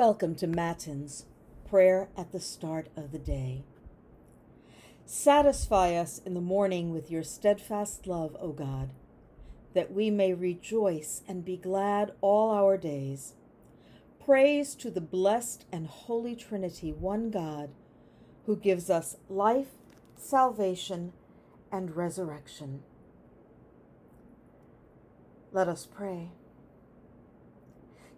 Welcome to Matins, prayer at the start of the day. Satisfy us in the morning with your steadfast love, O God, that we may rejoice and be glad all our days. Praise to the blessed and holy Trinity, one God, who gives us life, salvation, and resurrection. Let us pray.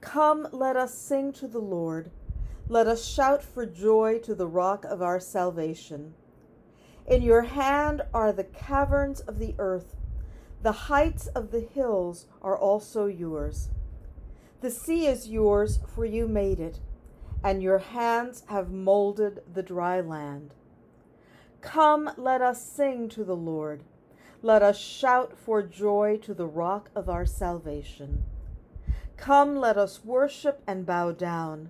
Come, let us sing to the Lord. Let us shout for joy to the rock of our salvation. In your hand are the caverns of the earth, the heights of the hills are also yours. The sea is yours, for you made it, and your hands have molded the dry land. Come, let us sing to the Lord. Let us shout for joy to the rock of our salvation. Come, let us worship and bow down.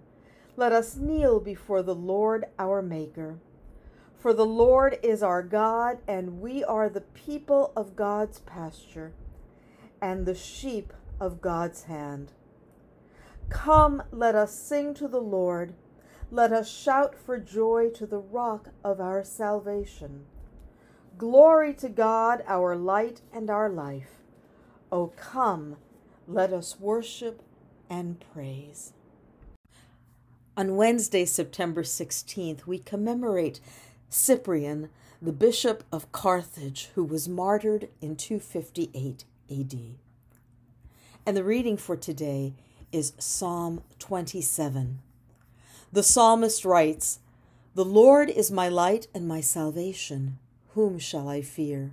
Let us kneel before the Lord our Maker. For the Lord is our God, and we are the people of God's pasture, and the sheep of God's hand. Come, let us sing to the Lord. Let us shout for joy to the rock of our salvation. Glory to God, our light and our life. O come, let us worship and praise. On Wednesday, September 16th, we commemorate Cyprian, the Bishop of Carthage, who was martyred in 258 AD. And the reading for today is Psalm 27. The psalmist writes, The Lord is my light and my salvation. Whom shall I fear?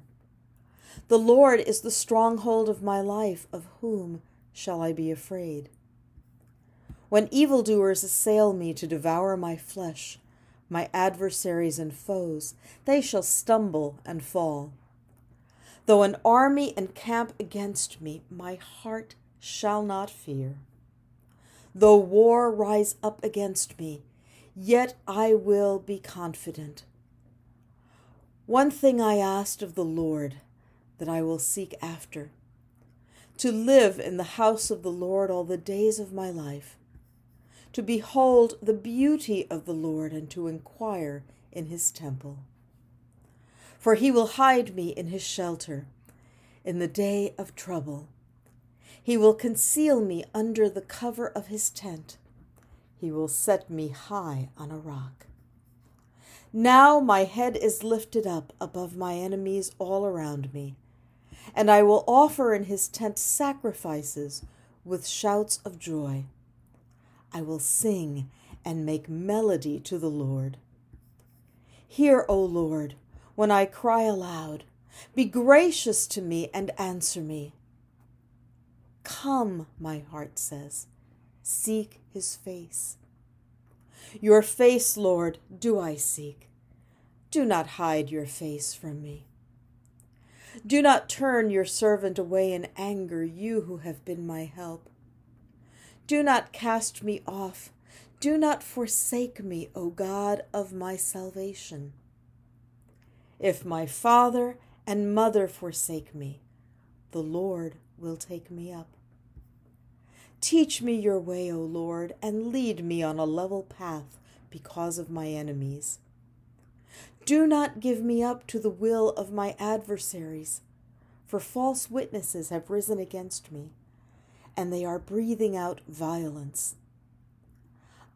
The Lord is the stronghold of my life. Of whom shall I be afraid? When evildoers assail me to devour my flesh, my adversaries and foes, they shall stumble and fall. Though an army encamp against me, my heart shall not fear. Though war rise up against me, yet I will be confident. One thing I asked of the Lord that I will seek after to live in the house of the Lord all the days of my life, to behold the beauty of the Lord and to inquire in his temple. For he will hide me in his shelter in the day of trouble. He will conceal me under the cover of his tent. He will set me high on a rock. Now my head is lifted up above my enemies all around me and I will offer in his tent sacrifices with shouts of joy. I will sing and make melody to the Lord. Hear, O Lord, when I cry aloud. Be gracious to me and answer me. Come, my heart says, seek his face. Your face, Lord, do I seek. Do not hide your face from me. Do not turn your servant away in anger, you who have been my help. Do not cast me off. Do not forsake me, O God of my salvation. If my father and mother forsake me, the Lord will take me up. Teach me your way, O Lord, and lead me on a level path because of my enemies. Do not give me up to the will of my adversaries, for false witnesses have risen against me, and they are breathing out violence.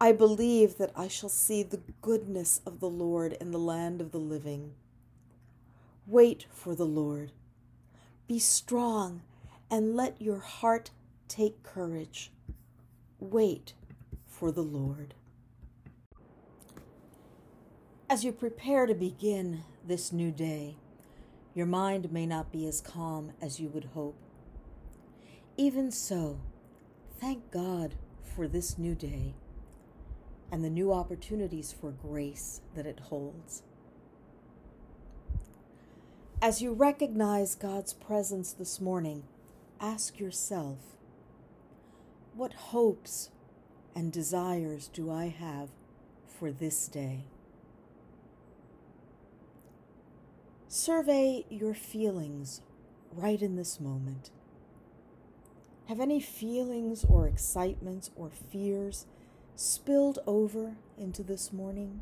I believe that I shall see the goodness of the Lord in the land of the living. Wait for the Lord. Be strong and let your heart take courage. Wait for the Lord. As you prepare to begin this new day, your mind may not be as calm as you would hope. Even so, thank God for this new day. and the new opportunities for grace that it holds. As you recognize God's presence this morning, ask yourself what hopes and desires do I have for this day? Survey your feelings right in this moment. Have any feelings or excitements or fears spilled over into this morning?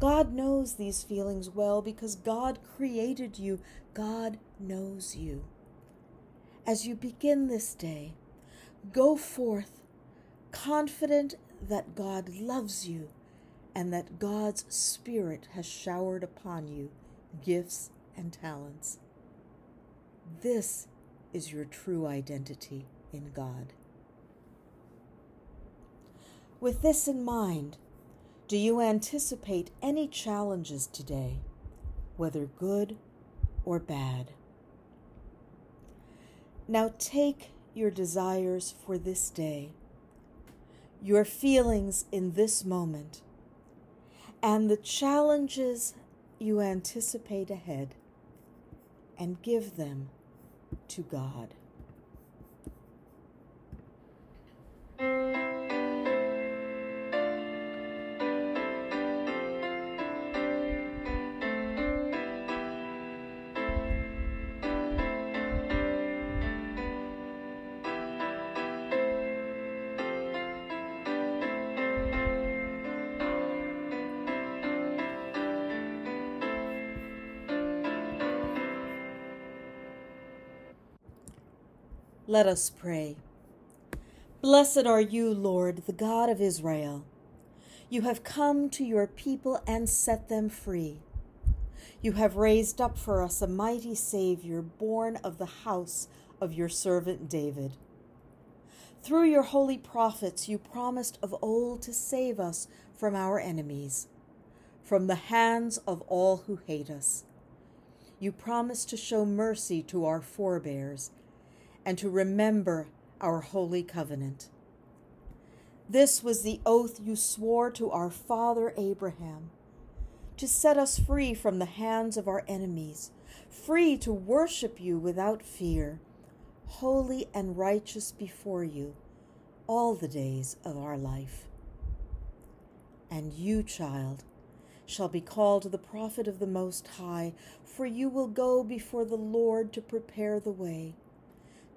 God knows these feelings well because God created you. God knows you. As you begin this day, go forth confident that God loves you and that God's Spirit has showered upon you gifts and talents. This is your true identity in God. With this in mind, do you anticipate any challenges today, whether good or bad? Now take your desires for this day, your feelings in this moment, and the challenges you anticipate ahead, and give them to God. Let us pray. Blessed are you, Lord, the God of Israel. You have come to your people and set them free. You have raised up for us a mighty Savior, born of the house of your servant David. Through your holy prophets, you promised of old to save us from our enemies, from the hands of all who hate us. You promised to show mercy to our forebears and to remember our holy covenant. This was the oath you swore to our father Abraham to set us free from the hands of our enemies, free to worship you without fear, holy and righteous before you all the days of our life. And you, child, shall be called the prophet of the Most High, for you will go before the Lord to prepare the way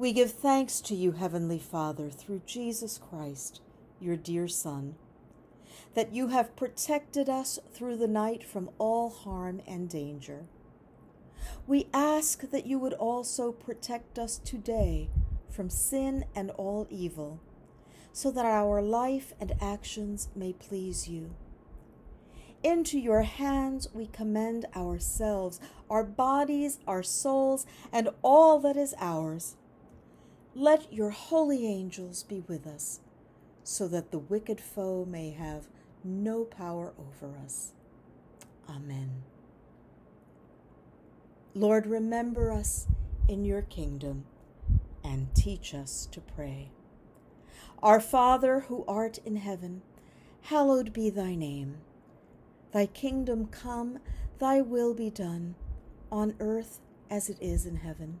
We give thanks to you, Heavenly Father, through Jesus Christ, your dear Son, that you have protected us through the night from all harm and danger. We ask that you would also protect us today from sin and all evil, so that our life and actions may please you. Into your hands we commend ourselves, our bodies, our souls, and all that is ours let your holy angels be with us, so that the wicked foe may have no power over us. Amen. Lord, remember us in your kingdom and teach us to pray. Our Father who art in heaven, hallowed be thy name. Thy kingdom come, thy will be done, on earth as it is in heaven.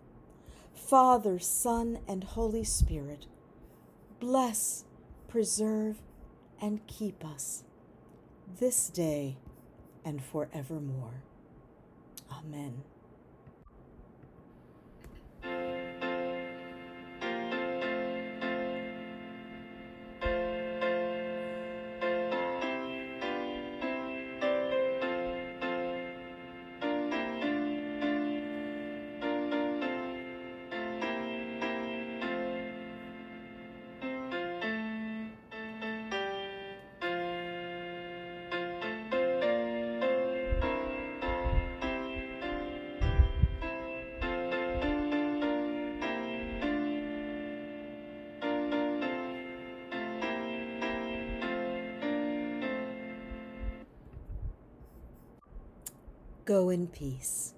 Father, Son, and Holy Spirit, bless, preserve, and keep us this day and forevermore. Amen. Go in peace.